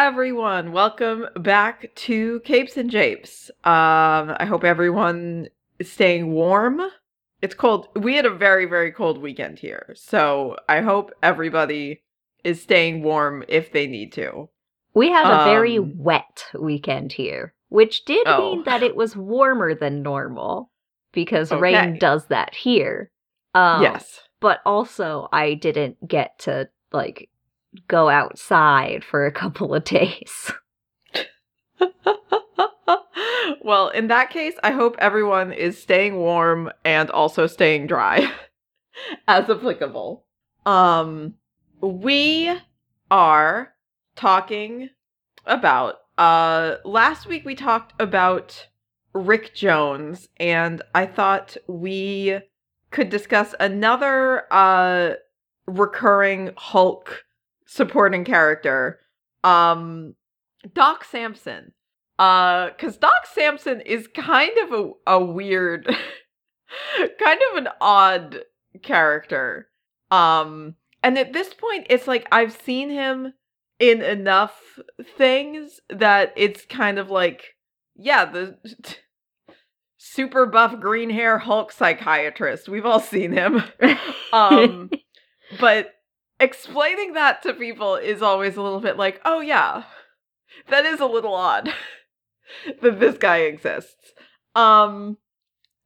Everyone. Welcome back to Capes and Japes. Um, I hope everyone is staying warm. It's cold. We had a very, very cold weekend here, so I hope everybody is staying warm if they need to. We had a very Um, wet weekend here, which did Oh. mean that it was warmer than normal because Okay. rain does that here. Um, yes. But also, I didn't get to, like, go outside for a couple of days. well, in that case, I hope everyone is staying warm and also staying dry as applicable. Um we are talking about uh last week we talked about Rick Jones and I thought we could discuss another uh recurring Hulk supporting character um Doc Samson. Uh, cause Doc Samson is kind of a, a weird, kind of an odd character. Um, and at this point, it's like I've seen him in enough things that it's kind of like, yeah, the super buff green hair Hulk psychiatrist. We've all seen him. Um, but explaining that to people is always a little bit like, oh yeah, that is a little odd that this guy exists. Um,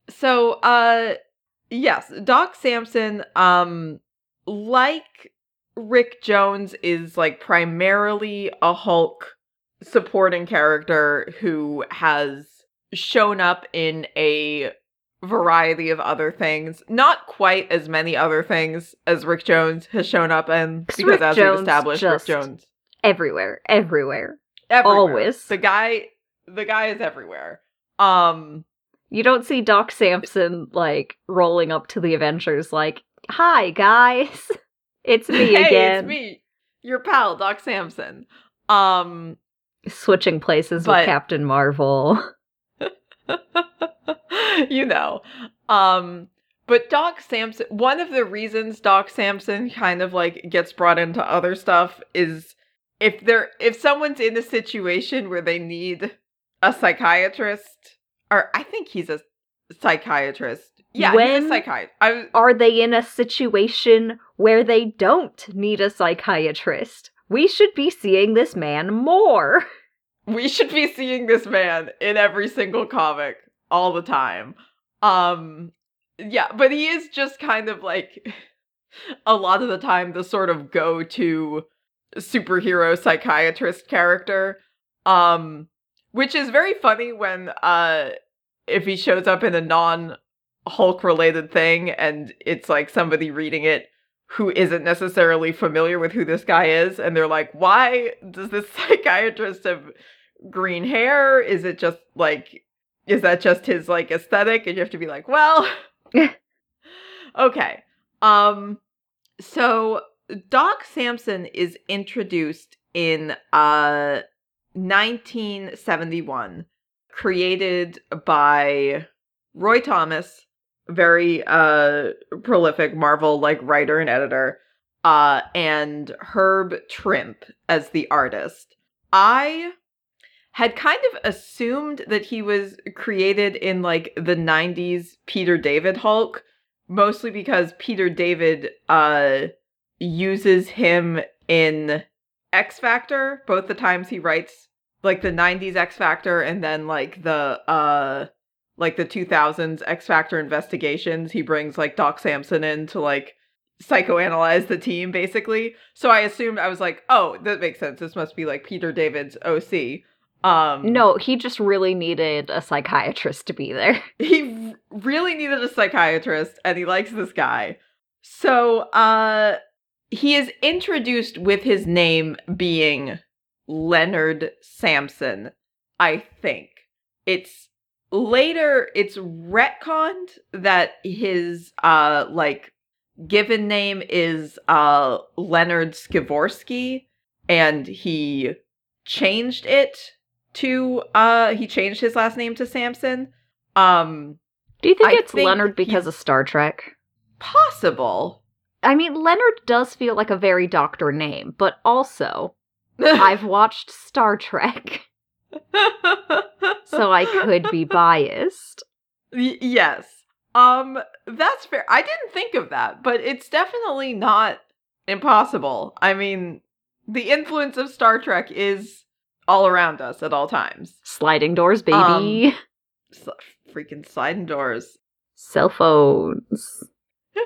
so uh, yes, Doc Samson, um, like Rick Jones, is like primarily a Hulk supporting character who has shown up in a variety of other things. Not quite as many other things as Rick Jones has shown up in, 'Cause because Rick as Jones we've established, Rick Jones everywhere, everywhere. everywhere. Always. the guy, the guy is everywhere. Um, You don't see Doc Samson, like, rolling up to the Avengers, like, hi, guys. It's me hey, again. it's me, your pal, Doc Samson. Um, Switching places But- with Captain Marvel. you know. Um but Doc Samson one of the reasons Doc Samson kind of like gets brought into other stuff is if they're if someone's in a situation where they need a psychiatrist or I think he's a psychiatrist. Yeah, he's When- a psychiatrist. I Are they in a situation where they don't need a psychiatrist? We should be seeing this man more. we should be seeing this man in every single comic all the time. Um yeah, but he is just kind of like a lot of the time the sort of go-to superhero psychiatrist character. Um which is very funny when uh if he shows up in a non Hulk related thing and it's like somebody reading it who isn't necessarily familiar with who this guy is and they're like why does this psychiatrist have green hair? Is it just like is that just his like aesthetic? And you have to be like well. Okay um so doc samson is introduced in uh 1971 created by roy thomas very uh prolific marvel like writer and editor uh and herb Trimpe as the artist. I had kind of assumed that he was created in like the 90s Peter David Hulk mostly because Peter David uh uses him in X Factor both the times he writes like the 90s X Factor and then like the uh like the 2000s X Factor investigations. He brings like Doc Samson in to like psychoanalyze the team basically. So I assumed I was like oh that makes sense. This must be like Peter David's OC um No, he just really needed a psychiatrist to be there. he really needed a psychiatrist and he likes this guy so uh he is introduced with his name being leonard Samson, i think it's later it's retconned that his uh like given name is uh leonard Skivorski and he changed it to uh he changed his last name to samson um Do you think I it's think Leonard because of Star Trek? possible I mean, Leonard does feel like a very doctor name, but also I've watched Star Trek, so I could be biased. Y- yes. Um, that's fair. I didn't think of that, but it's definitely not impossible. I mean, the influence of Star Trek is all around us at all times. Sliding doors, baby. S- freaking sliding doors. Cell phones.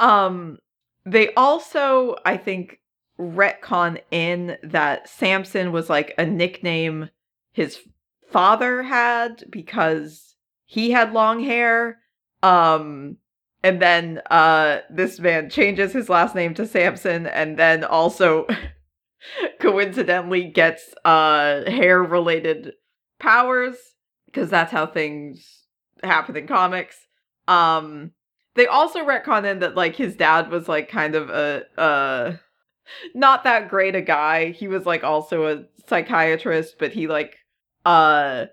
Um, they also, I think, retcon in that Samson was like a nickname his father had because he had long hair. Um, and then uh, this man changes his last name to Samson, and then also coincidentally gets uh hair related powers because that's how things happen in comics. Um, they also retcon in that like his dad was like kind of a uh not that great a guy. He was like also a psychiatrist, but he like uh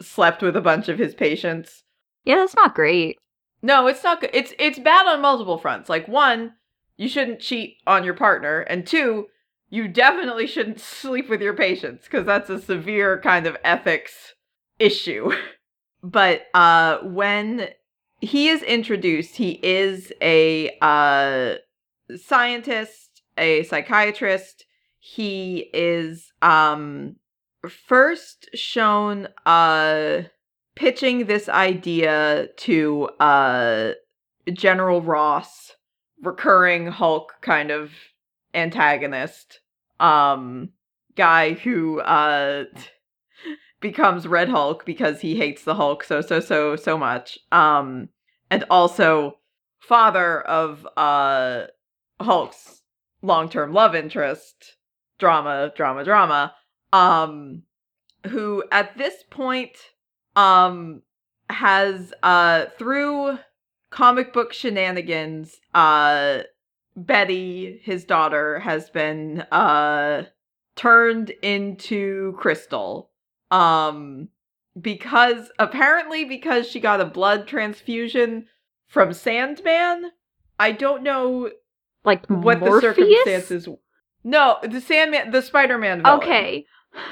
slept with a bunch of his patients. Yeah, that's not great. No, it's not good. It's it's bad on multiple fronts. Like one, you shouldn't cheat on your partner, and two, you definitely shouldn't sleep with your patients because that's a severe kind of ethics issue. but uh when he is introduced, he is a uh scientist, a psychiatrist. He is um first shown uh pitching this idea to uh General Ross, recurring Hulk kind of antagonist, um guy who uh becomes Red Hulk because he hates the Hulk so so so so much. Um and also father of uh Hulk's long-term love interest, drama drama drama, um who at this point um has uh through comic book shenanigans uh Betty his daughter has been uh turned into Crystal um because apparently because she got a blood transfusion from Sandman I don't know Like what Morpheus? the circumstances no the Sandman the Spider-Man villain. Okay.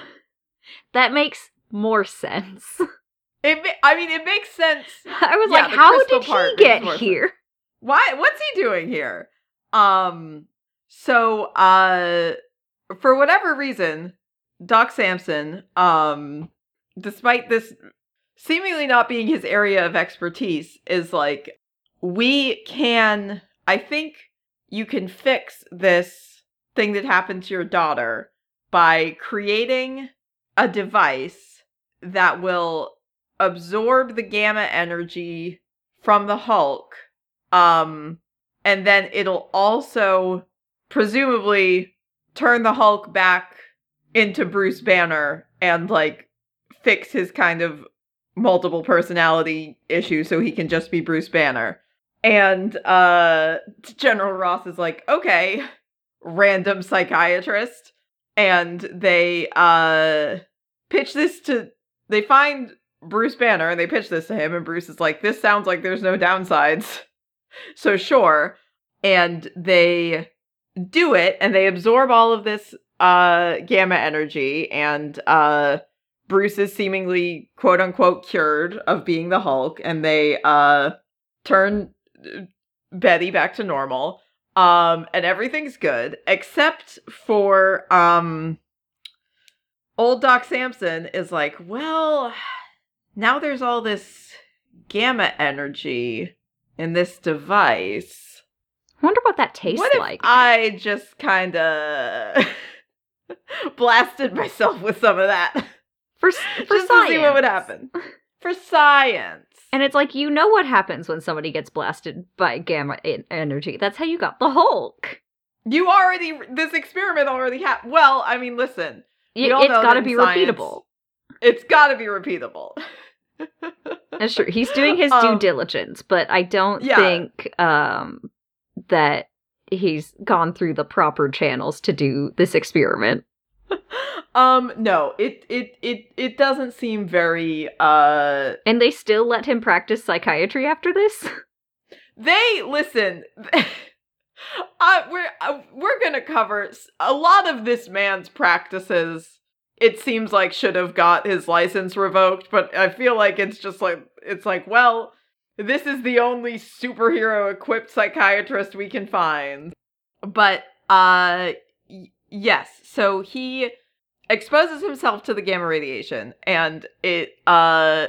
That makes more sense. it I mean it makes sense I was Yeah, like, how did he get more sense. here? why what's he doing here um so uh for whatever reason doc samson um despite this seemingly not being his area of expertise is like we can i think you can fix this thing that happened to your daughter by creating a device that will absorb the gamma energy from the hulk um and then it'll also presumably turn the hulk back into bruce banner and like fix his kind of multiple personality issue so he can just be bruce banner. And uh general ross is like okay random psychiatrist. And they uh pitch this to they find bruce banner and they pitch this to him and bruce is like this sounds like there's no downsides so sure and they do it and they absorb all of this uh gamma energy and uh bruce is seemingly quote unquote cured of being the hulk and they uh turn uh, betty back to normal um and everything's good except for um old doc samson is like well now there's all this gamma energy in this device. I wonder what that tastes what if like. I just kind of blasted myself with some of that for for just science. to see what would happen for science? And it's like you know what happens when somebody gets blasted by gamma en- energy. That's how you got the Hulk. You already this experiment already happened. Well, I mean, listen, Y- We all it's got to be science- repeatable. it's got to be repeatable. That's true. He's doing his due Um, diligence, but I don't yeah. think um that he's gone through the proper channels to do this experiment. um, no, it it it it doesn't seem very uh And they still let him practice psychiatry after this? They listen. Uh, we're uh, we're gonna cover a lot of this man's practices. It seems like should have got his license revoked, but I feel like it's just like it's like well, this is the only superhero equipped psychiatrist we can find. But uh, y- yes, so he exposes himself to the gamma radiation, and it uh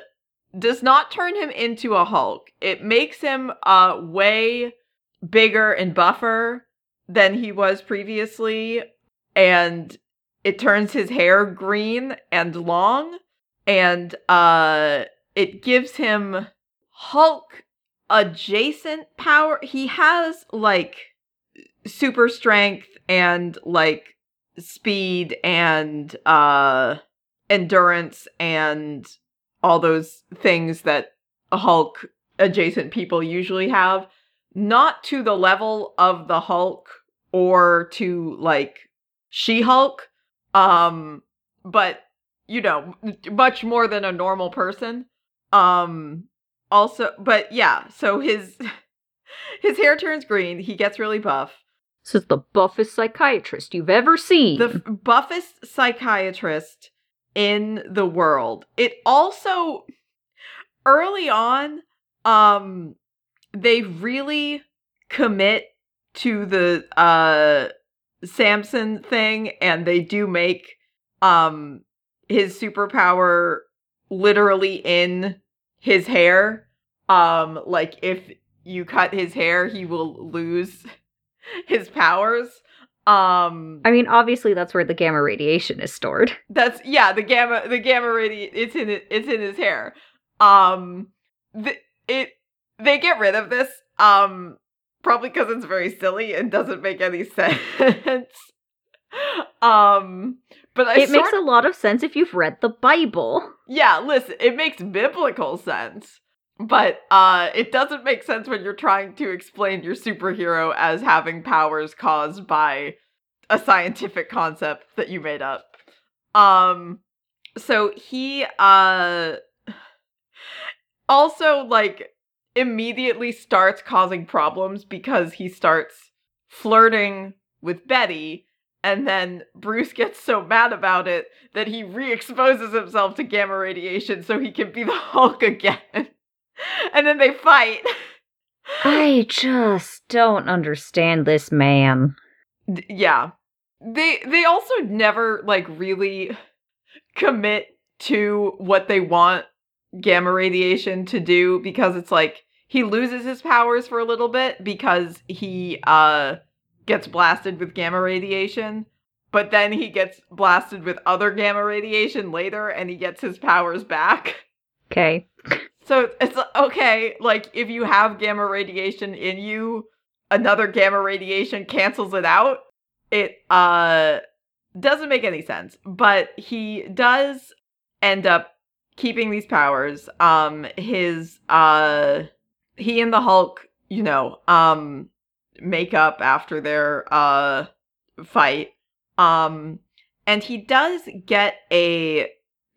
does not turn him into a Hulk. It makes him uh way bigger and buffer than he was previously and it turns his hair green and long and uh it gives him hulk adjacent power he has like super strength and like speed and uh endurance and all those things that hulk adjacent people usually have not to the level of the Hulk or to like She Hulk, um, but you know, much more than a normal person. Um, also, but yeah, so his his hair turns green. He gets really buff. This is the buffest psychiatrist you've ever seen. The f- buffest psychiatrist in the world. It also early on, um, they really commit to the uh Samson thing and they do make um his superpower literally in his hair. Um like if you cut his hair, he will lose his powers. Um I mean, obviously, that's where the gamma radiation is stored. that's yeah, the gamma the gamma radi it's in it, it's in his hair. Um the, it they get rid of this um probably cuz it's very silly and doesn't make any sense. um but I it makes a lot of sense if you've read the Bible. yeah, listen, it makes biblical sense. But uh it doesn't make sense when you're trying to explain your superhero as having powers caused by a scientific concept that you made up. Um so he uh also like immediately starts causing problems because he starts flirting with Betty and then Bruce gets so mad about it that he re-exposes himself to gamma radiation so he can be the Hulk again. and then they fight. I just don't understand this man. D- yeah. They they also never like really commit to what they want gamma radiation to do because it's like he loses his powers for a little bit because he uh gets blasted with gamma radiation but then he gets blasted with other gamma radiation later and he gets his powers back Okay. so it's okay like if you have gamma radiation in you another gamma radiation cancels it out it uh doesn't make any sense but he does end up keeping these powers um his uh he and the hulk you know um make up after their uh fight um and he does get a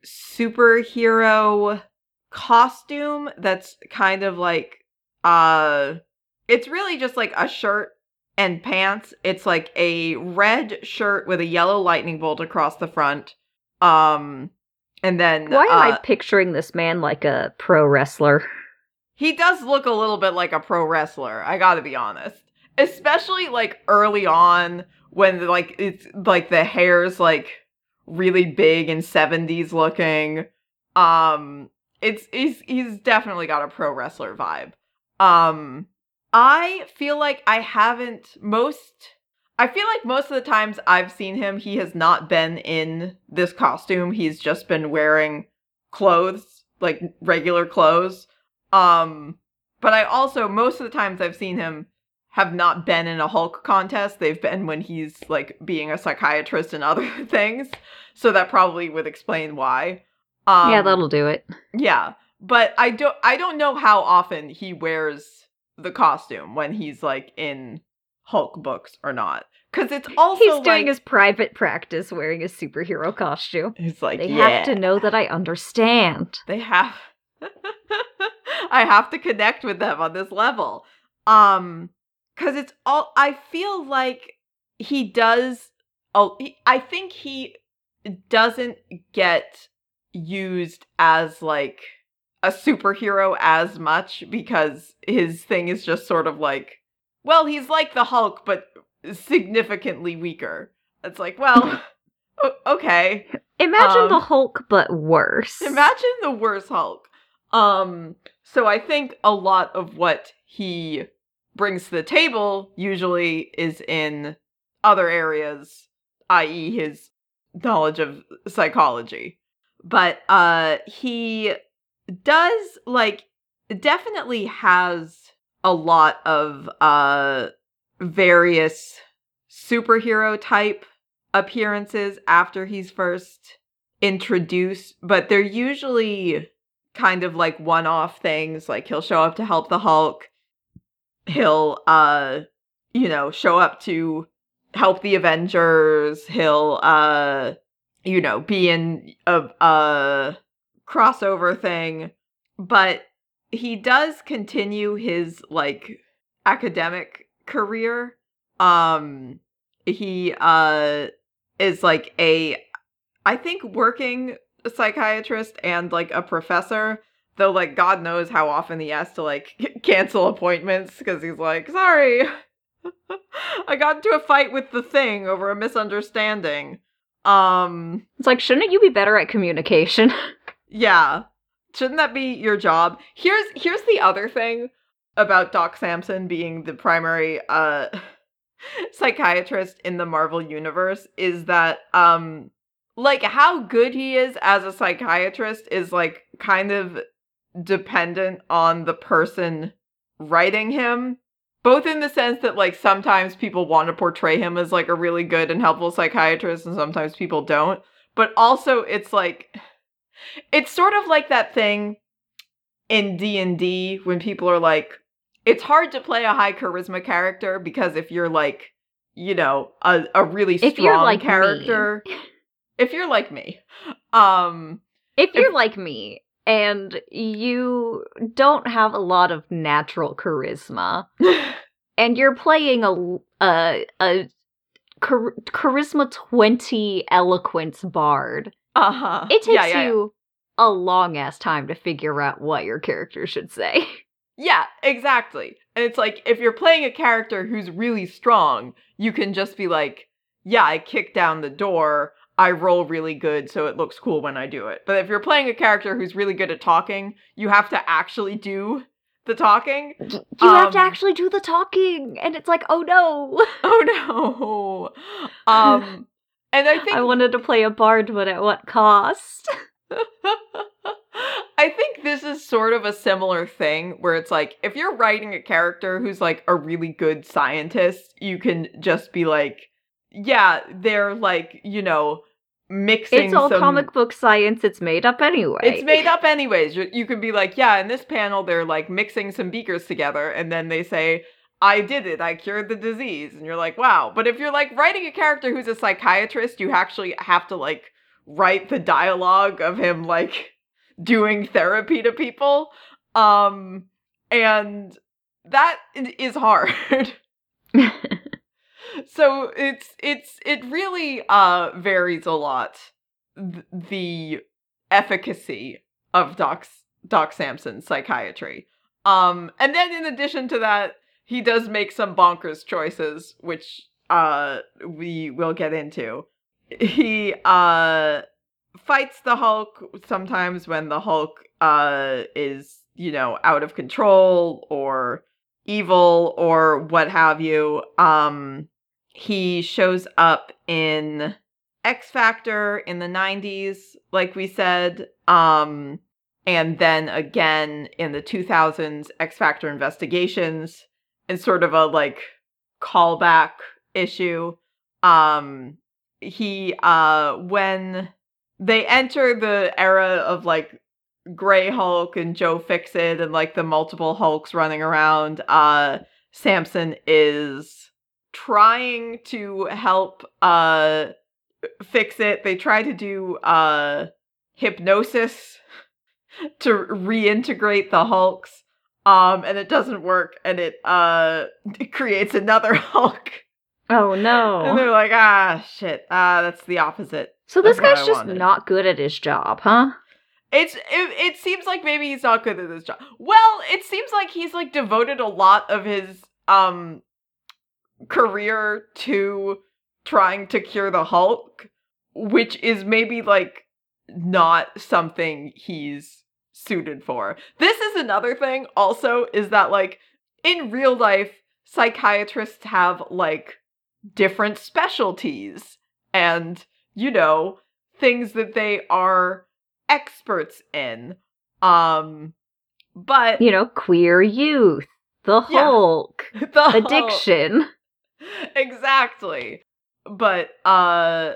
superhero costume that's kind of like uh it's really just like a shirt and pants. It's like a red shirt with a yellow lightning bolt across the front. Um and then Why am uh, I picturing this man like a pro wrestler? he does look a little bit like a pro wrestler, I got to be honest. Especially like early on when like it's like the hair's like really big and 70s looking. Um it's he's he's definitely got a pro wrestler vibe. Um I feel like I haven't most I feel like most of the times I've seen him he has not been in this costume. He's just been wearing clothes, like regular clothes. Um but I also most of the times I've seen him have not been in a Hulk contest. They've been when he's like being a psychiatrist and other things. So that probably would explain why. Um, yeah, that'll do it. yeah, but I don't I don't know how often he wears the costume when he's like in Hulk books or not. Cuz it's also He's doing like, his private practice wearing a superhero costume. It's like They yeah, have to know that I understand. They have I have to connect with them on this level. Um cuz it's all I feel like he does oh I think he doesn't get used as like a superhero as much because his thing is just sort of like well, he's like the Hulk but significantly weaker. It's like, well, okay. Imagine Um, the Hulk, but worse. Imagine the worse Hulk. Um, so I think a lot of what he brings to the table usually is in other areas, i.e., his knowledge of psychology. But uh, he does like definitely has a lot of uh various superhero type appearances after he's first introduced, but they're usually kind of like one off things. Like he'll show up to help the Hulk. He'll uh you know, show up to help the Avengers. He'll uh you know, be in a a crossover thing. But he does continue his like academic career. Um he uh is like a I think working psychiatrist and like a professor, though like God knows how often he has to like cancel appointments because he's like, sorry, I got into a fight with the thing over a misunderstanding. Um, It's like, shouldn't you be better at communication? yeah, shouldn't that be your job? Here's here's the other thing about Doc Samson being the primary uh psychiatrist in the Marvel universe is that um like how good he is as a psychiatrist is like kind of dependent on the person writing him both in the sense that like sometimes people want to portray him as like a really good and helpful psychiatrist and sometimes people don't but also it's like it's sort of like that thing in D&D when people are like it's hard to play a high charisma character because if you're like you know a, a really strong If you're like me. character if you're like me um If you're like me and you don't have a lot of natural charisma, and you're playing a a, a char- charisma 20 eloquence bard, uh-huh it takes Yeah, yeah, yeah. you a long ass time to figure out what your character should say. Yeah, exactly. And it's like if you're playing a character who's really strong, you can just be like, yeah, I kick down the door. I roll really good, so it looks cool when I do it. But if you're playing a character who's really good at talking, you have to actually do the talking. you have to Um, actually do the talking, and it's like, oh no. Oh no. Um and I think I wanted to play a bard, but at what cost? I think this is sort of a similar thing where it's like if you're writing a character who's like a really good scientist, you can just be like, yeah, they're like, you know, mixing It's all some comic book science. It's made up anyway. It's made up anyways. You, you can be like, yeah, in this panel they're like mixing some beakers together and then they say I did it. I cured the disease. And you're like, wow. But if you're like writing a character who's a psychiatrist, you actually have to like write the dialogue of him like doing therapy to people. Um and that is hard. so it's it's it really uh varies a lot th- the efficacy of Doc Doc Samson's psychiatry. Um and then in addition to that, he does make some bonkers choices which uh we will get into. He uh fights the Hulk sometimes when the Hulk uh is, you know, out of control or evil or what have you. Um he shows up in X Factor in the 90s, like we said. Um and then again in the 2000s X Factor investigations and sort of a like callback issue. Um he uh when they enter the era of like Gray Hulk and Joe Fixit and like the multiple Hulks running around, uh Samson is trying to help uh fix it. They try to do uh hypnosis to reintegrate the Hulks. Um, and it doesn't work, and it uh it creates another Hulk. Oh no. And they're like, ah, shit. Ah, that's the opposite. So this guy's just wanted. not good at his job, huh? It's it, it seems like maybe he's not good at his job. Well, it seems like he's like devoted a lot of his um career to trying to cure the Hulk, which is maybe like not something he's suited for. This is another thing also is that like in real life psychiatrists have like different specialties and you know things that they are experts in. Um, but You know, queer youth, the Yeah. Hulk, the whole- addiction. exactly. But uh,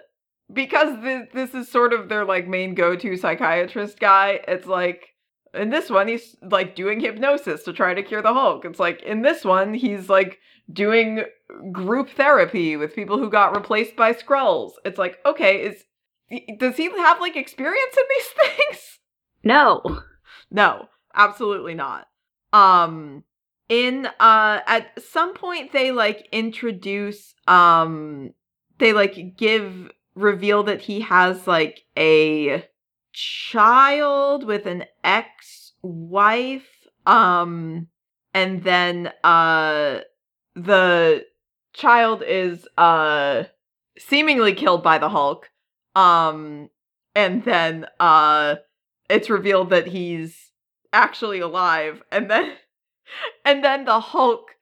because this this is sort of their like main go to psychiatrist guy, it's like in this one he's like doing hypnosis to try to cure the Hulk. It's like in this one he's like doing group therapy with people who got replaced by Skrulls. It's like okay, is does he have like experience in these things? No. No, absolutely not. Um in uh at some point they like introduce um they like give reveal that he has like a child with an ex-wife um and then uh the child is uh seemingly killed by the Hulk um and then uh it's revealed that he's actually alive and then and then the hulk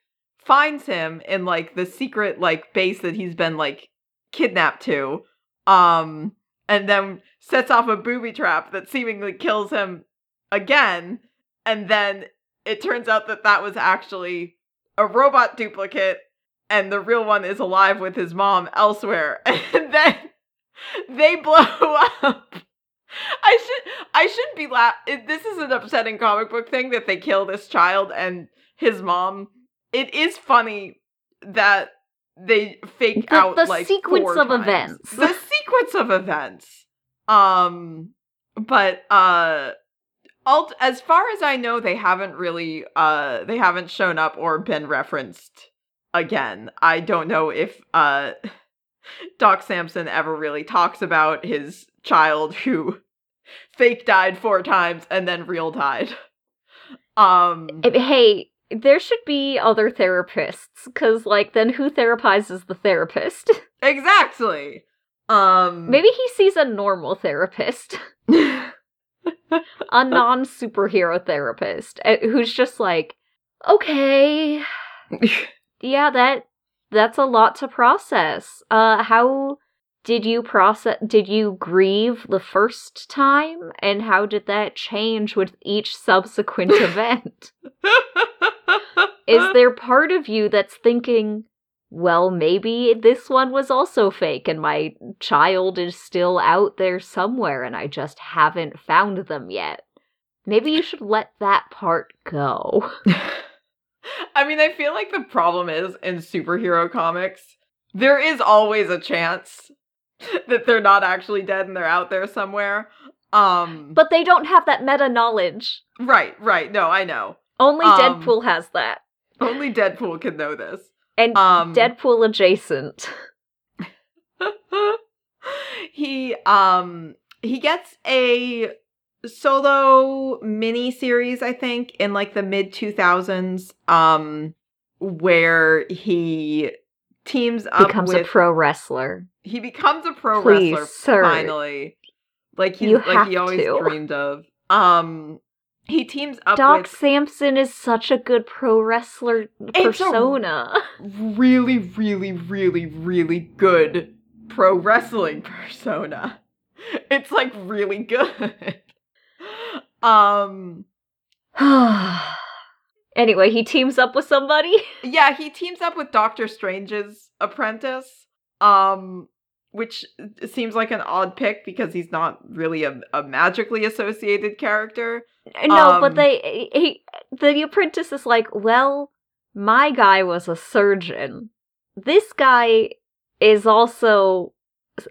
finds him in like the secret like base that he's been like kidnapped to um and then sets off a booby trap that seemingly kills him again. And then it turns out that that was actually a robot duplicate and the real one is alive with his mom elsewhere. And then they blow up I should I shouldn't be la- This is an upsetting comic book thing that they kill this child and his mom. It is funny that they fake The- out the like sequence of times. events. The sequence of events. Um, but uh, alt as far as I know, they haven't really uh they haven't shown up or been referenced again. I don't know if uh Doc Samson ever really talks about his child who fake died four times and then real died. Um Hey, there should be other therapists, because, like, then who therapizes the therapist? exactly. Um Maybe he sees a normal therapist, a non superhero therapist, eh, who's just like, okay, yeah, that that's a lot to process. Uh, how did you process? Did you grieve the first time, and how did that change with each subsequent event? Is there part of you that's thinking, well, maybe this one was also fake, and my child is still out there somewhere, and I just haven't found them yet? Maybe you should let that part go. I mean, I feel like the problem is in superhero comics, there is always a chance that they're not actually dead and they're out there somewhere. Um But they don't have that meta knowledge. right, right. No, I know. Only Um, Deadpool has that. Only Deadpool can know this. And Um Deadpool adjacent. he um he gets a solo mini series i think in like the mid 2000s um where he teams up Becomes with a pro wrestler. he becomes a pro Please, wrestler sir. finally like he's You like he always to. dreamed of um he teams up Doc with Samson is such a good pro wrestler persona. really, really, really, really good pro wrestling persona. It's like really good. um anyway, he teams up with somebody. yeah, he teams up with Doctor Strange's apprentice. Um which seems like an odd pick because he's not really a, a magically associated character. No, Um, but they he the apprentice is like, well, my guy was a surgeon. This guy is also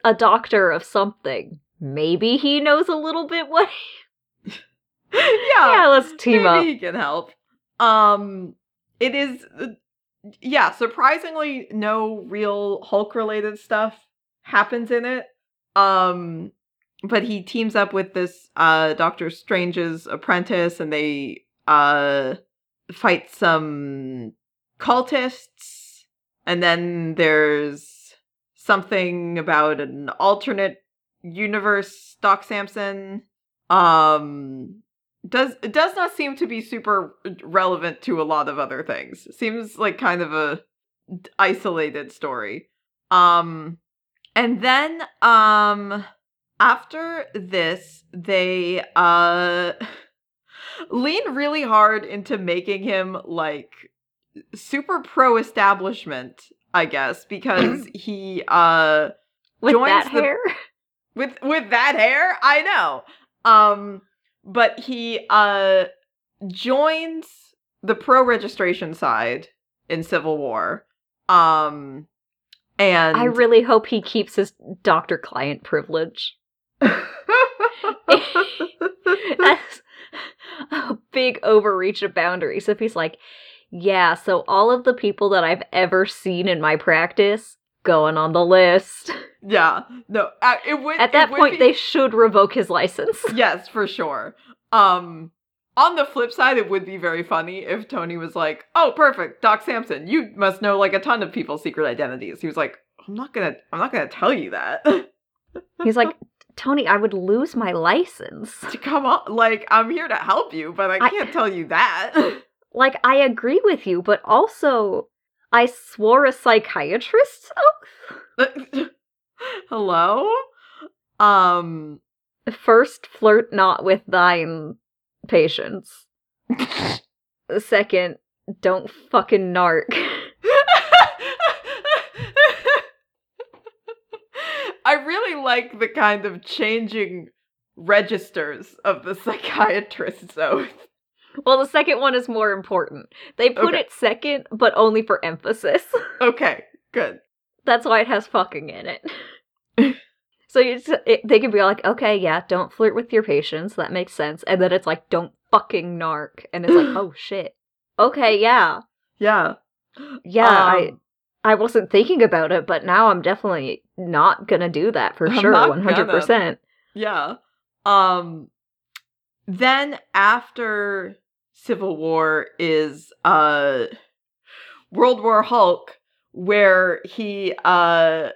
a doctor of something. Maybe he knows a little bit what. yeah, yeah, let's team up. maybe up. he can help. Um, it is, uh, yeah, surprisingly, no real Hulk related stuff happens in it. Um, but he teams up with this uh Doctor Strange's apprentice, and they uh fight some cultists, and then there's something about an alternate universe Doc Samson. Um does it does not seem to be super relevant to a lot of other things. Seems like kind of a isolated story. Um and then um after this they uh lean really hard into making him like super pro establishment, I guess, because he uh With joins that the- hair? with with that hair i know um but he uh joins the pro registration side in civil war um and I really hope he keeps his doctor client privilege. That's a big overreach of boundaries. If he's like, yeah, so all of the people that I've ever seen in my practice going on the list. yeah no uh, it would At that would point, be- they should revoke his license. yes for sure um on the flip side it would be very funny if tony was like oh perfect doc samson you must know like a ton of people's secret identities he was like i'm not gonna i'm not gonna tell you that He's like, Tony, I would lose my license. Come on, like I'm here to help you, but I I- can't tell you that. Like, I agree with you, but also, I swore a psychiatrist's oath. Hello? Um First, flirt not with thine patients. Second, don't fucking narc. I really like the kind of changing registers of the psychiatrist's oath. Well, the second one is more important. They put Okay. it second, but only for emphasis. Okay, good. That's why it has fucking in it. so it's, it, they can be like, okay, yeah, don't flirt with your patients. That makes sense. And then it's like, don't fucking narc. And it's like, oh shit. Okay, yeah. Yeah. Yeah, I Um, I wasn't thinking about it, but now I'm definitely not gonna do that for I'm sure, one hundred percent. Yeah. Um then after Civil War is uh World War Hulk where he uh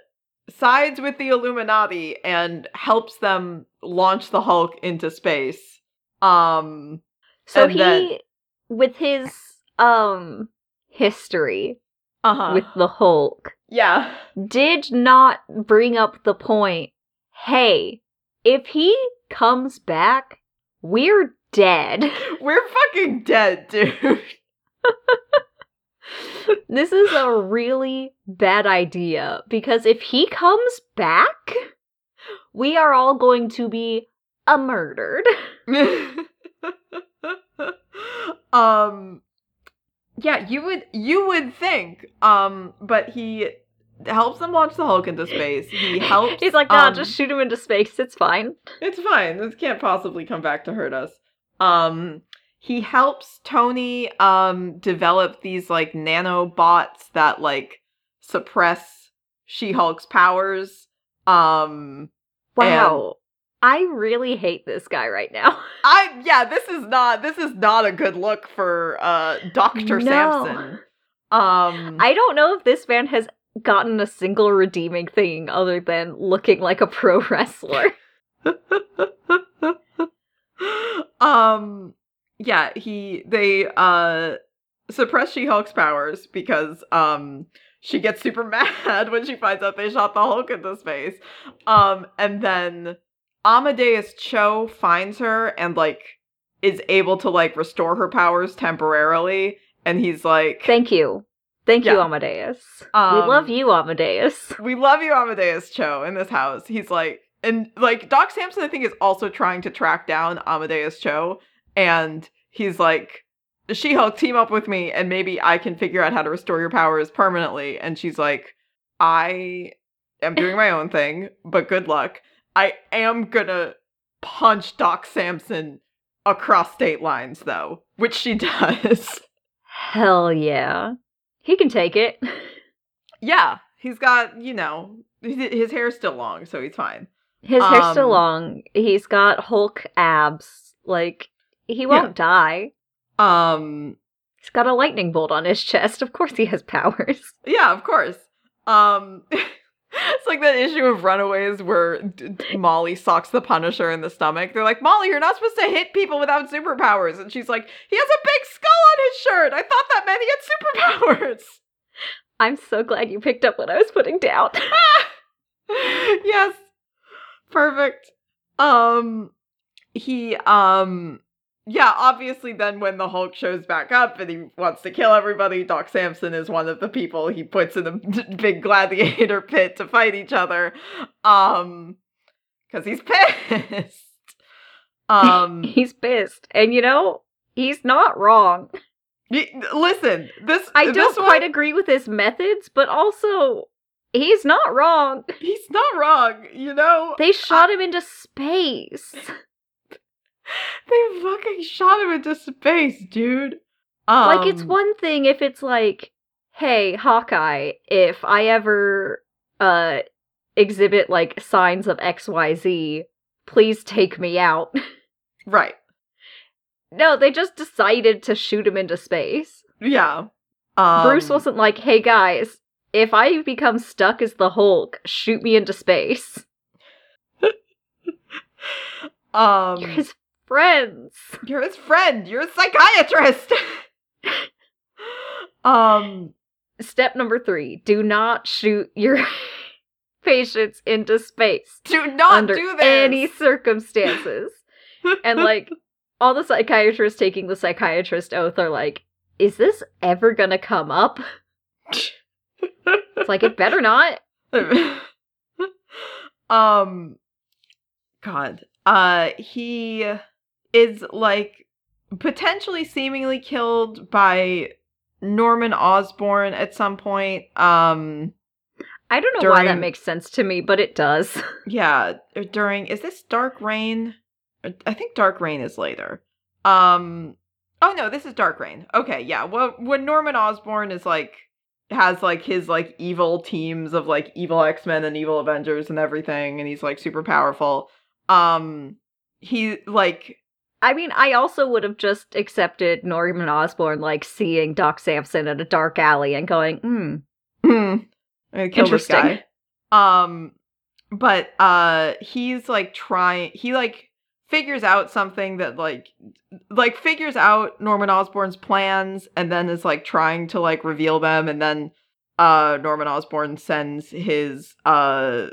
sides with the Illuminati and helps them launch the Hulk into space. Um So he, then- with his um history uh-huh. with the Hulk, yeah. did not bring up the point. Hey, if he comes back, we're dead. We're fucking dead, dude. this is a really bad idea because if he comes back, we are all going to be uh, murdered. um yeah you would you would think um but he helps them launch the hulk into space he helps He's like, nah, um, just shoot him into space. It's fine. it's fine this can't possibly come back to hurt us um he helps tony um develop these like nanobots that like suppress she-hulk's powers um Wow. I really hate this guy right now. I yeah, this is not this is not a good look for uh Dr. No. Samson. Um I don't know if this man has gotten a single redeeming thing other than looking like a pro wrestler. um yeah, he they uh suppress She-Hulk's powers because um she gets super mad when she finds out they shot the Hulk into space. Um and then Amadeus Cho finds her and like is able to like restore her powers temporarily and he's like Thank you. Thank you, Yeah. Amadeus. we Um, love you, Amadeus. we love you Amadeus Cho in this house. He's like and like Doc Samson I think is also trying to track down Amadeus Cho and he's like She-Hulk team up with me and maybe I can figure out how to restore your powers permanently and she's like I am doing my own thing but good luck. I am going to punch Doc Samson across state lines though, which she does. Hell yeah. He can take it. Yeah, he's got, you know, his his hair's still long, so he's fine. His hair's still Um, long. He's got Hulk abs. Like, he won't die. Um, He's got a lightning bolt on his chest. Of course he has powers. yeah, of course. Um, it's like that issue of Runaways where D- D- Molly socks the Punisher in the stomach. They're like, Molly, you're not supposed to hit people without superpowers, and she's like, he has a big skull on his shirt. I thought that meant he had superpowers. I'm so glad you picked up what I was putting down. yes. Perfect. Um he um yeah, obviously then when the Hulk shows back up and he wants to kill everybody, Doc Samson is one of the people he puts in a big gladiator pit to fight each other. Um cuz he's pissed. Um he's pissed. And you know, he's not wrong. listen, this I don't this quite one, agree with his methods, but also he's not wrong. he's not wrong, you know. They shot him into space. They fucking shot him into space, dude. Um, like it's one thing if it's like, hey, Hawkeye, if I ever uh exhibit like signs of XYZ, please take me out. right. no, they just decided to shoot him into space. Yeah. Um, Bruce wasn't like, hey guys, if I become stuck as the Hulk, shoot me into space. Um, You're his friends. you're his friend. You're a psychiatrist. um, Step number three do not shoot your patients into space do not under do this. any circumstances. and like, all the psychiatrists taking the psychiatrist oath are like, is this ever gonna come up? It's like, it better not. um, God. Uh, he is like potentially seemingly killed by Norman Osborn at some point. Um. I don't know why that makes sense to me, but it does. Yeah, during is this Dark Reign? I think Dark Reign is later. Um Oh no, this is Dark Reign. Okay, yeah. Well when Norman Osborn is like has like his like evil teams of like evil X-Men and evil Avengers and everything and he's like super powerful. Um he like I mean, I also would have just accepted Norman Osborn like seeing Doc Samson at a dark alley and going, hmm, Hmm. I'm kill this Interesting. guy. Um, but uh, he's like trying. He like figures out something that like like figures out Norman Osborn's plans, and then is like trying to like reveal them, and then uh, Norman Osborn sends his uh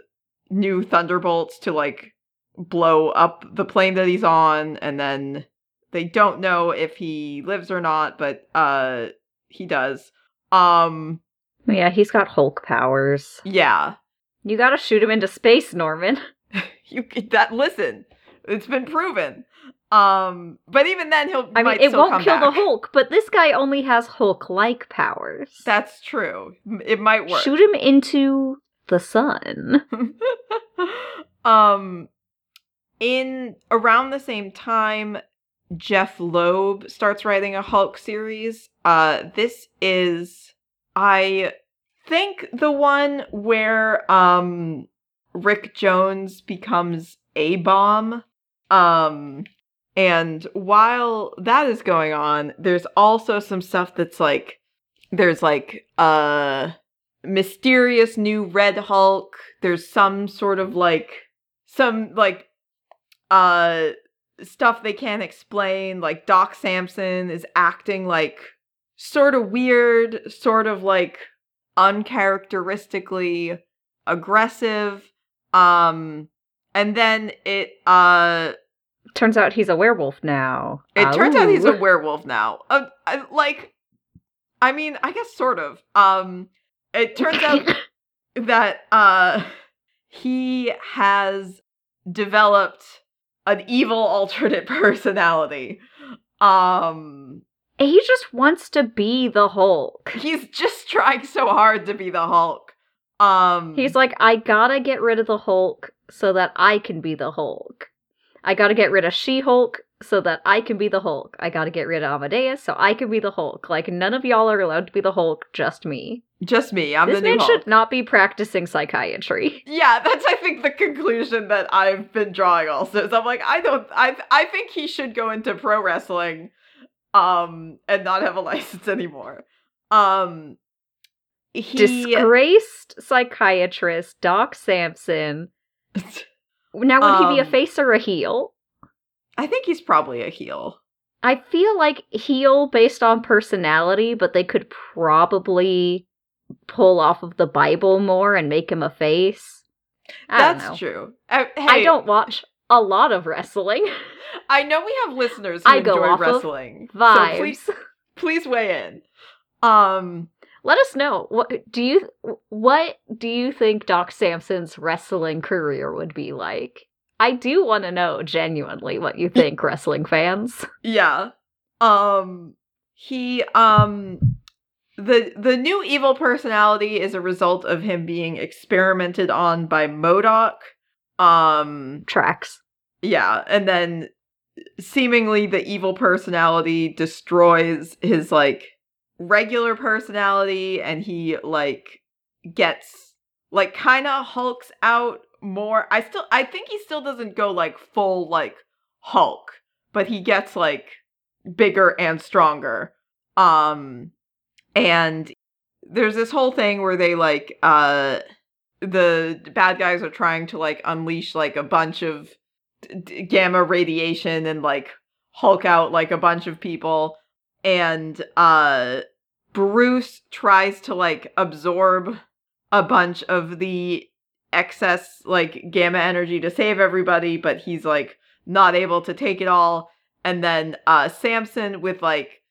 new thunderbolts to like blow up the plane that he's on, and then they don't know if he lives or not, but uh, he does. Um. yeah, he's got Hulk powers. Yeah. You gotta shoot him into space, Norman. You that listen. It's been proven. Um but even then he'll I mean, it still won't kill back. the Hulk, but this guy only has Hulk-like powers. That's true. It might work. Shoot him into the sun. um in around the same time Jeph Loeb starts writing a Hulk series. Uh this is I think the one where um Rick Jones becomes a bomb. Um and while that is going on, there's also some stuff that's like there's like uh mysterious new red hulk. There's some sort of like some like uh stuff they can't explain. Like doc samson is acting like sort of weird sort of like uncharacteristically aggressive. Um and then it uh Turns out he's a werewolf now. it turns out he's a werewolf now. Uh, like i mean i guess sort of. Um it turns out that uh he has developed an evil alternate personality. Um he just wants to be the Hulk. he's just trying so hard to be the hulk um He's like, I gotta get rid of the Hulk so that I can be the Hulk. I gotta get rid of She Hulk so that I can be the Hulk. I gotta get rid of Amadeus so I can be the Hulk. Like, none of y'all are allowed to be the Hulk, just me. Just me. I'm this the new man should not be practicing psychiatry. Yeah, that's I think the conclusion that I've been drawing also. So I'm like, I don't I I think he should go into pro wrestling um and not have a license anymore. Um he Disgraced psychiatrist Doc Samson. Now, would he be a Um, face or a heel? I think he's probably a heel. I feel like heel based on personality, but they could probably pull off of the Bible more and make him a face. I That's true. Uh, hey, I don't watch a lot of wrestling. I know we have listeners who I go enjoy wrestling. So Vibes. please please weigh in. Um Let us know what do you what do you think Doc Samson's wrestling career would be like? I do want to know genuinely what you think, wrestling fans. Yeah. Um he um the the new evil personality is a result of him being experimented on by MODOK. Um Tracks. yeah, and then seemingly the evil personality destroys his like regular personality and he like gets like kind of hulks out more. I still I think he still doesn't go like full like Hulk, but he gets like bigger and stronger. Um and there's this whole thing where they like uh the bad guys are trying to like unleash like a bunch of d- gamma radiation and like hulk out like a bunch of people and uh Bruce tries to like absorb a bunch of the excess like gamma energy to save everybody but he's like not able to take it all. And then uh Samson with like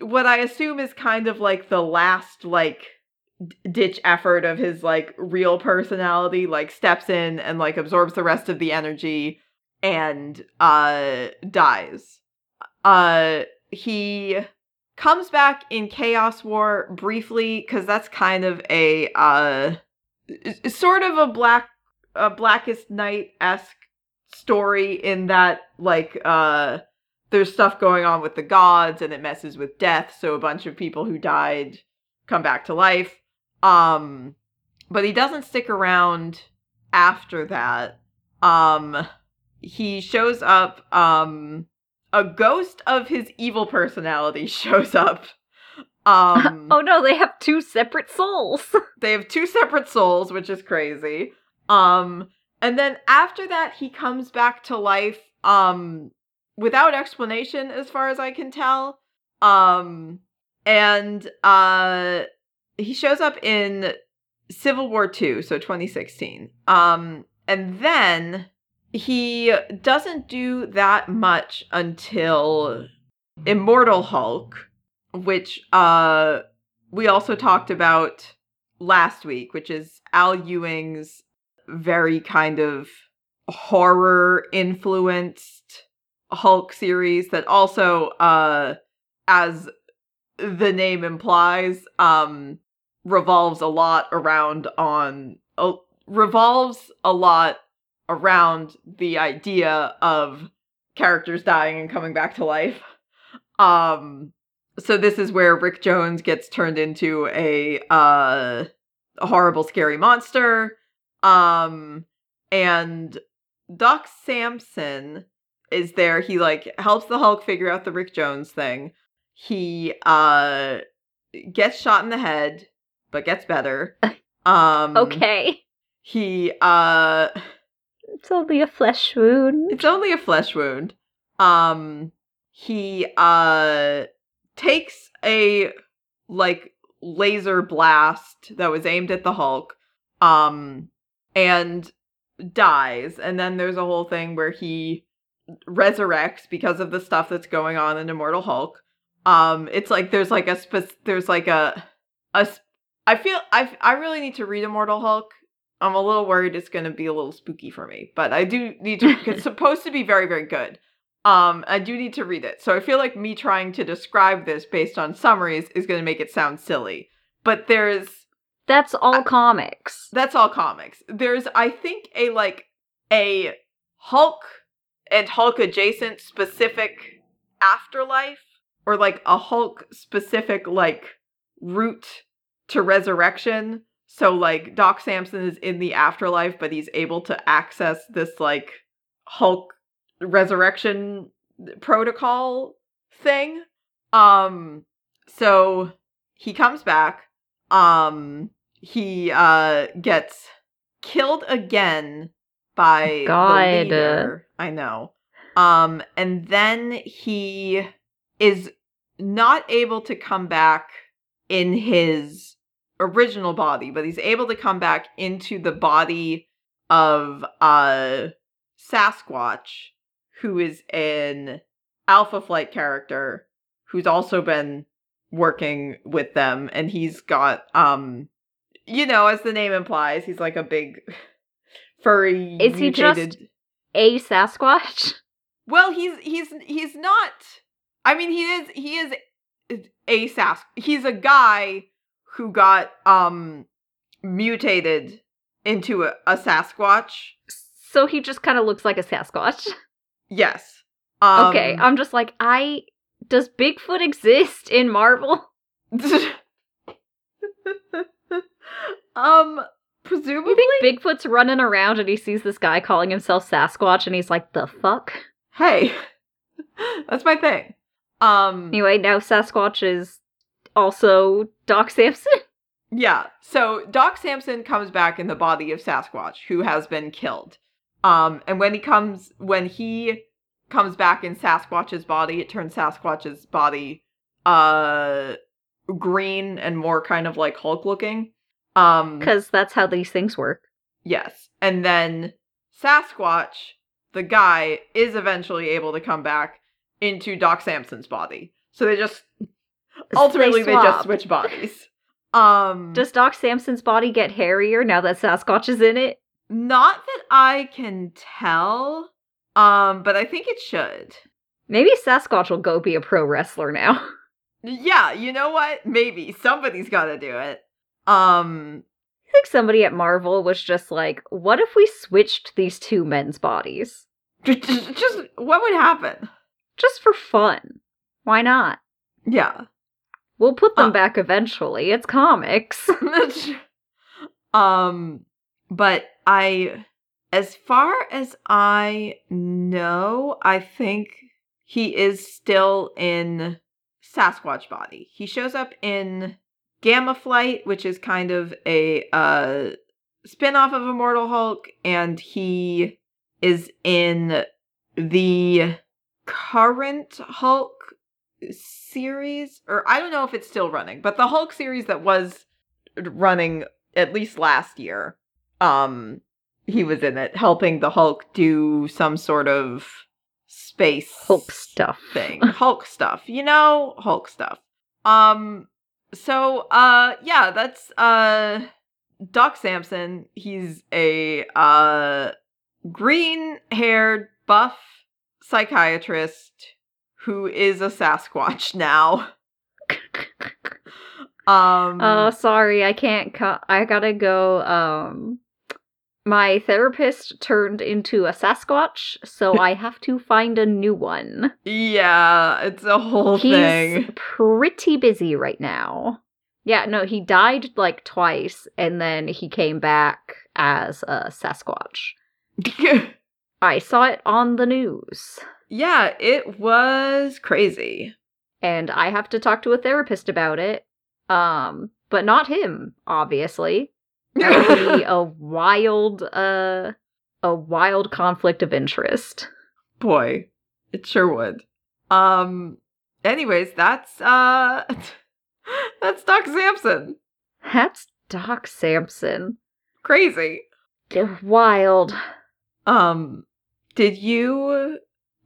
what I assume is kind of like the last like ditch effort of his like real personality like steps in and like absorbs the rest of the energy and uh dies. Uh he comes back in chaos war briefly cuz that's kind of a uh sort of a black a blackest night-esque story in that like uh there's stuff going on with the gods and it messes with death so a bunch of people who died come back to life. Um but he doesn't stick around after that. Um he shows up um a ghost of his evil personality shows up. Um Oh no, they have two separate souls. they have two separate souls which is crazy. Um and then after that he comes back to life um without explanation as far as i can tell. Um and uh he shows up in civil war 2 so 2016 um and then he doesn't do that much until immortal hulk which uh we also talked about last week which is al ewing's very kind of horror influenced Hulk series that also uh as the name implies um revolves a lot around on uh, revolves a lot around the idea of characters dying and coming back to life. Um so this is where Rick Jones gets turned into a uh a horrible scary monster um and Doc Samson is there. He like helps the Hulk figure out the Rick Jones thing. He uh gets shot in the head, but gets better. Um okay. He uh It's only a flesh wound. it's only a flesh wound. Um he uh takes a like laser blast that was aimed at the Hulk um and dies and then there's a whole thing where he resurrects because of the stuff that's going on in Immortal Hulk. Um it's like there's like a spec- there's like a a sp- I feel I I really need to read Immortal Hulk. I'm a little worried it's going to be a little spooky for me, but I do need to it's supposed to be very very good. Um I do need to read it. So I feel like me trying to describe this based on summaries is going to make it sound silly. But there's That's all comics. that's all comics. There's I think a like a Hulk and Hulk adjacent specific afterlife or like a Hulk specific like route to resurrection. So like Doc Samson is in the afterlife, but he's able to access this like Hulk resurrection protocol thing. Um so he comes back. Um he uh gets killed again by God. the leader. I know. Um and then he is not able to come back in his original body, but he's able to come back into the body of uh Sasquatch, who is an Alpha Flight character who's also been working with them and he's got um you know, as the name implies, he's like a big furry Is he just- A Sasquatch? well, he's he's he's not. I mean, he is he is a sas. He's a guy who got um mutated into a, a Sasquatch. So he just kind of looks like a Sasquatch. Yes. Um, okay, I'm just like, I. Does Bigfoot exist in Marvel? um. presumably You think Bigfoot's running around and he sees this guy calling himself Sasquatch and he's like, the fuck? hey, that's my thing. Um. Anyway, now Sasquatch is also Doc Samson. Yeah. So Doc Samson comes back in the body of Sasquatch, who has been killed. Um, and when he comes, when he comes back in Sasquatch's body, it turns Sasquatch's body uh green and more kind of like Hulk looking. Um, Because that's how these things work. yes. And then Sasquatch, the guy, is eventually able to come back into Doc Samson's body. So they just ultimately they, just switch bodies. Um, Does Doc Samson's body get hairier now that Sasquatch is in it? Not that I can tell, um, but I think it should. Maybe Sasquatch will go be a pro wrestler now. Yeah, you know what? Maybe somebody's got to do it. Um, I think somebody at Marvel was just like, what if we switched these two men's bodies? just, just what would happen? Just for fun. Why not? Yeah. We'll put them Uh. back eventually. It's comics. um, but I, as far as I know, I think he is still in Sasquatch body. He shows up in Gamma Flight, which is kind of a uh spin-off of Immortal Hulk, and he is in the current Hulk series, or I don't know if it's still running, but the Hulk series that was running at least last year, um, he was in it, helping the Hulk do some sort of space Hulk stuff. thing. Hulk stuff. You know, Hulk stuff. Um so uh yeah, that's uh Doc Samson. He's a uh green-haired buff psychiatrist who is a Sasquatch now. Um Oh, sorry, I can't. Co- I gotta go. Um, my therapist turned into a Sasquatch, so I have to find a new one. yeah, it's a whole He's thing. pretty busy right now. Yeah, no, he died like twice, and then he came back as a Sasquatch. I saw it on the news, yeah, it was crazy. and I have to talk to a therapist about it. Um, but not him, obviously. That would be a wild, uh, a wild conflict of interest. Boy, it sure would. Um anyways, that's uh that's Doc Samson. That's Doc Samson. Crazy. Wild. Um did you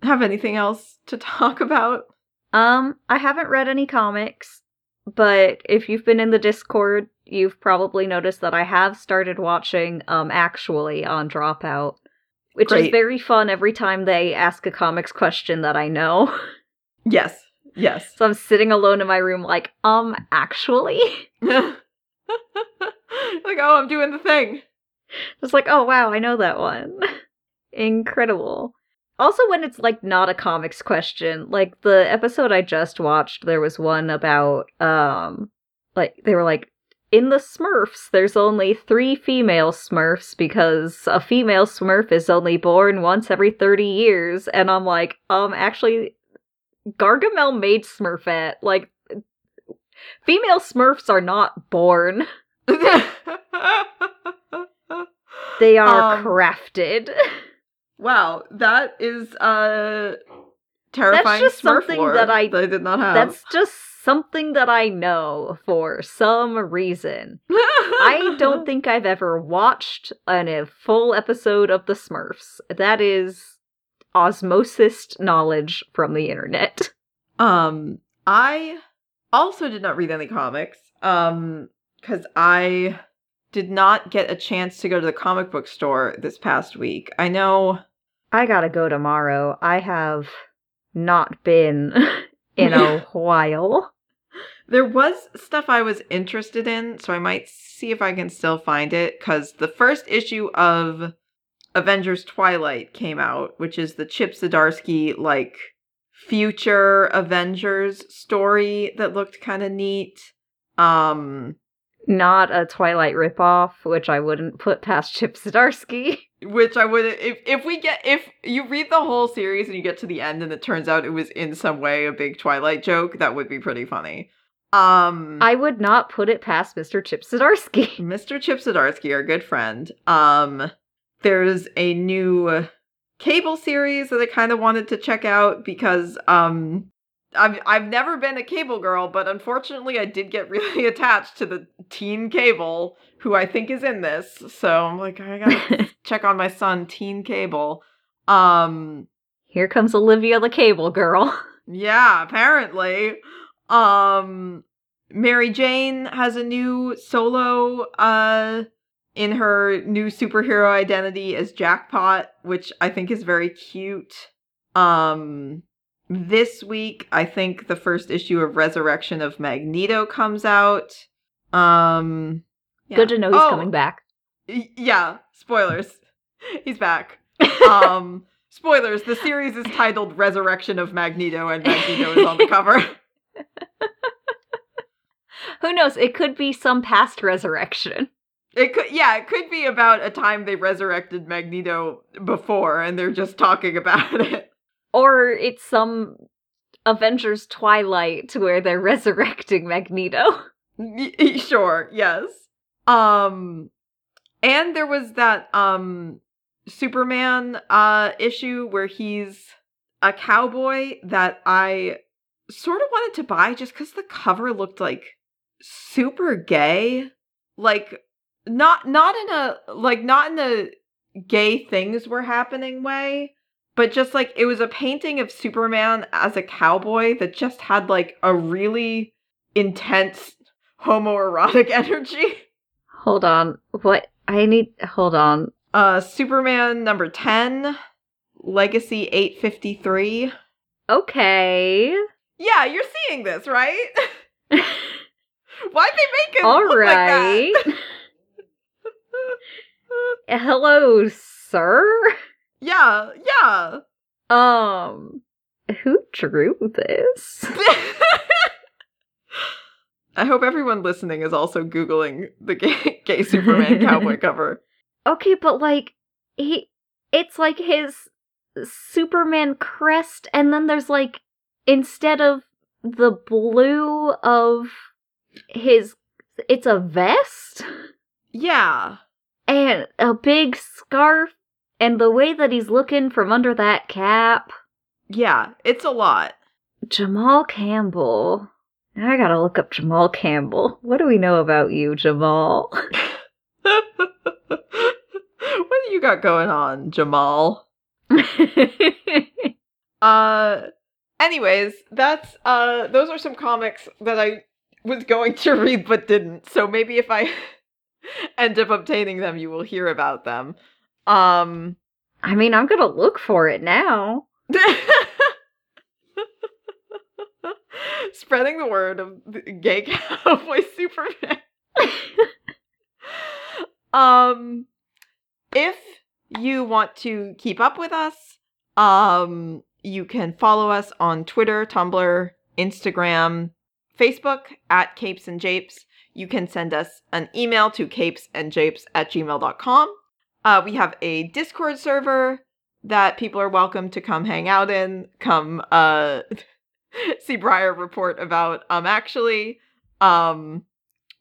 have anything else to talk about? Um, I haven't read any comics, but if you've been in the Discord, you've probably noticed that I have started watching um actually on Dropout, which is very fun every time they ask a comics question that I know. Yes. Yes. so I'm sitting alone in my room like, um, actually? like, oh, I'm doing the thing. Just like, oh wow, I know that one. Incredible. Also when it's like not a comics question like the episode i just watched there was one about um like they were like in the smurfs there's only three female smurfs because a female smurf is only born once every 30 years. And i'm like um actually gargamel made smurfette like female smurfs are not born. They are Um, crafted wow, that is uh terrifying that's just Smurf something lore that I- I did not have. That's just something that I know for some reason. I don't think I've ever watched an, a full episode of The Smurfs. That is osmosis knowledge from the internet. Um, I also did not read any comics. Um, because I did not get a chance to go to the comic book store this past week. I know. I gotta go tomorrow. I have not been in a while. There was stuff I was interested in, so I might see if I can still find it. Because the first issue of Avengers Twilight came out, which is the Chip Zdarsky, like, future Avengers story that looked kind of neat. Um, Not a Twilight ripoff, which I wouldn't put past Chip Zdarsky. which I would if if we get if you read the whole series and you get to the end and it turns out it was in some way a big Twilight joke, that would be pretty funny. Um I would not put it past Mr. Chip Zdarsky. Mr. Chip Zdarsky, our good friend. Um there's a new cable series that I kind of wanted to check out because um I've I've never been a cable girl, but unfortunately I did get really attached to the teen cable who I think is in this. So I'm like I gotta check on my son, Teen Cable. Um, Here comes Olivia the Cable Girl. yeah, apparently. Um, Mary Jane has a new solo uh in her new superhero identity as Jackpot, which I think is very cute. Um this week I think the first issue of Resurrection of Magneto comes out. Um yeah. Good to know he's Oh, coming back. Y- yeah, spoilers. He's back. Um, spoilers. The series is titled Resurrection of Magneto, and Magneto is on the cover. Who knows? It could be some past resurrection. It could, yeah, it could be about a time they resurrected Magneto before, and they're just talking about it. Or it's some Avengers Twilight where they're resurrecting Magneto. Sure, yes. Um, and there was that um Superman uh issue where he's a cowboy that I sort of wanted to buy just because the cover looked like super gay, like not not in a like not in the gay things were happening way, but just like it was a painting of Superman as a cowboy that just had like a really intense homoerotic energy. Hold on. What? I need. Hold on. Uh Superman number 10, Legacy 853. Okay. Yeah, you're seeing this, right? Why'd they make it All look right. like that? All right. Hello, sir. Yeah, yeah. Um, who drew this? I hope everyone listening is also googling the gay, gay Superman cowboy cover. Okay, but like he it's like his Superman crest and then there's like instead of the blue of his it's a vest Yeah. and a big scarf and the way that he's looking from under that cap. Yeah, it's a lot. Jamal Campbell. I gotta look up Jamal Campbell. What do we know about you, Jamal? what do you got going on, Jamal? Uh anyways, that's uh those are some comics that I was going to read but didn't. So maybe if I end up obtaining them, you will hear about them. Um I mean, I'm gonna look for it now. spreading the word of the gay cowboy Superman. um if you want to keep up with us, Um, you can follow us on Twitter, Tumblr, Instagram, Facebook at Capes and Japes. You can send us an email to capesandjapes at gmail.com. Uh, we have a Discord server that people are welcome to come hang out in, come uh, see Briar report about. Um, actually, um,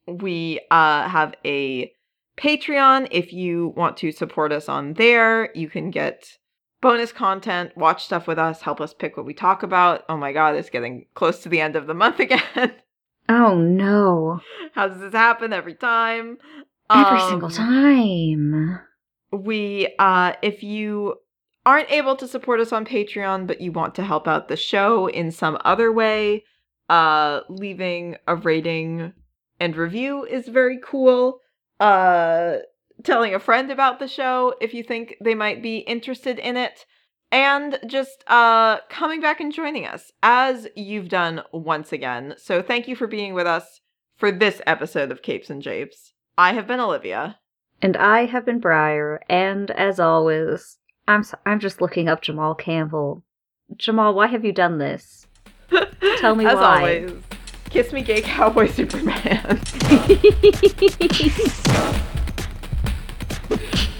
we uh, have a Patreon. If you want to support us on there, you can get bonus content, watch stuff with us, help us pick what we talk about. Oh my god, it's getting close to the end of the month again. Oh no. How does this happen every time? Every Um, single time. We uh if you aren't able to support us on Patreon but you want to help out the show in some other way, uh leaving a rating and review is very cool. Uh telling a friend about the show if you think they might be interested in it and just uh coming back and joining us as you've done once again. So thank you for being with us for this episode of Capes and Japes. I have been Olivia. And I have been Briar, and as always, I'm s- I'm just looking up Jamal Campbell. Jamal, why have you done this? Tell me As why. always, kiss me gay cowboy Superman.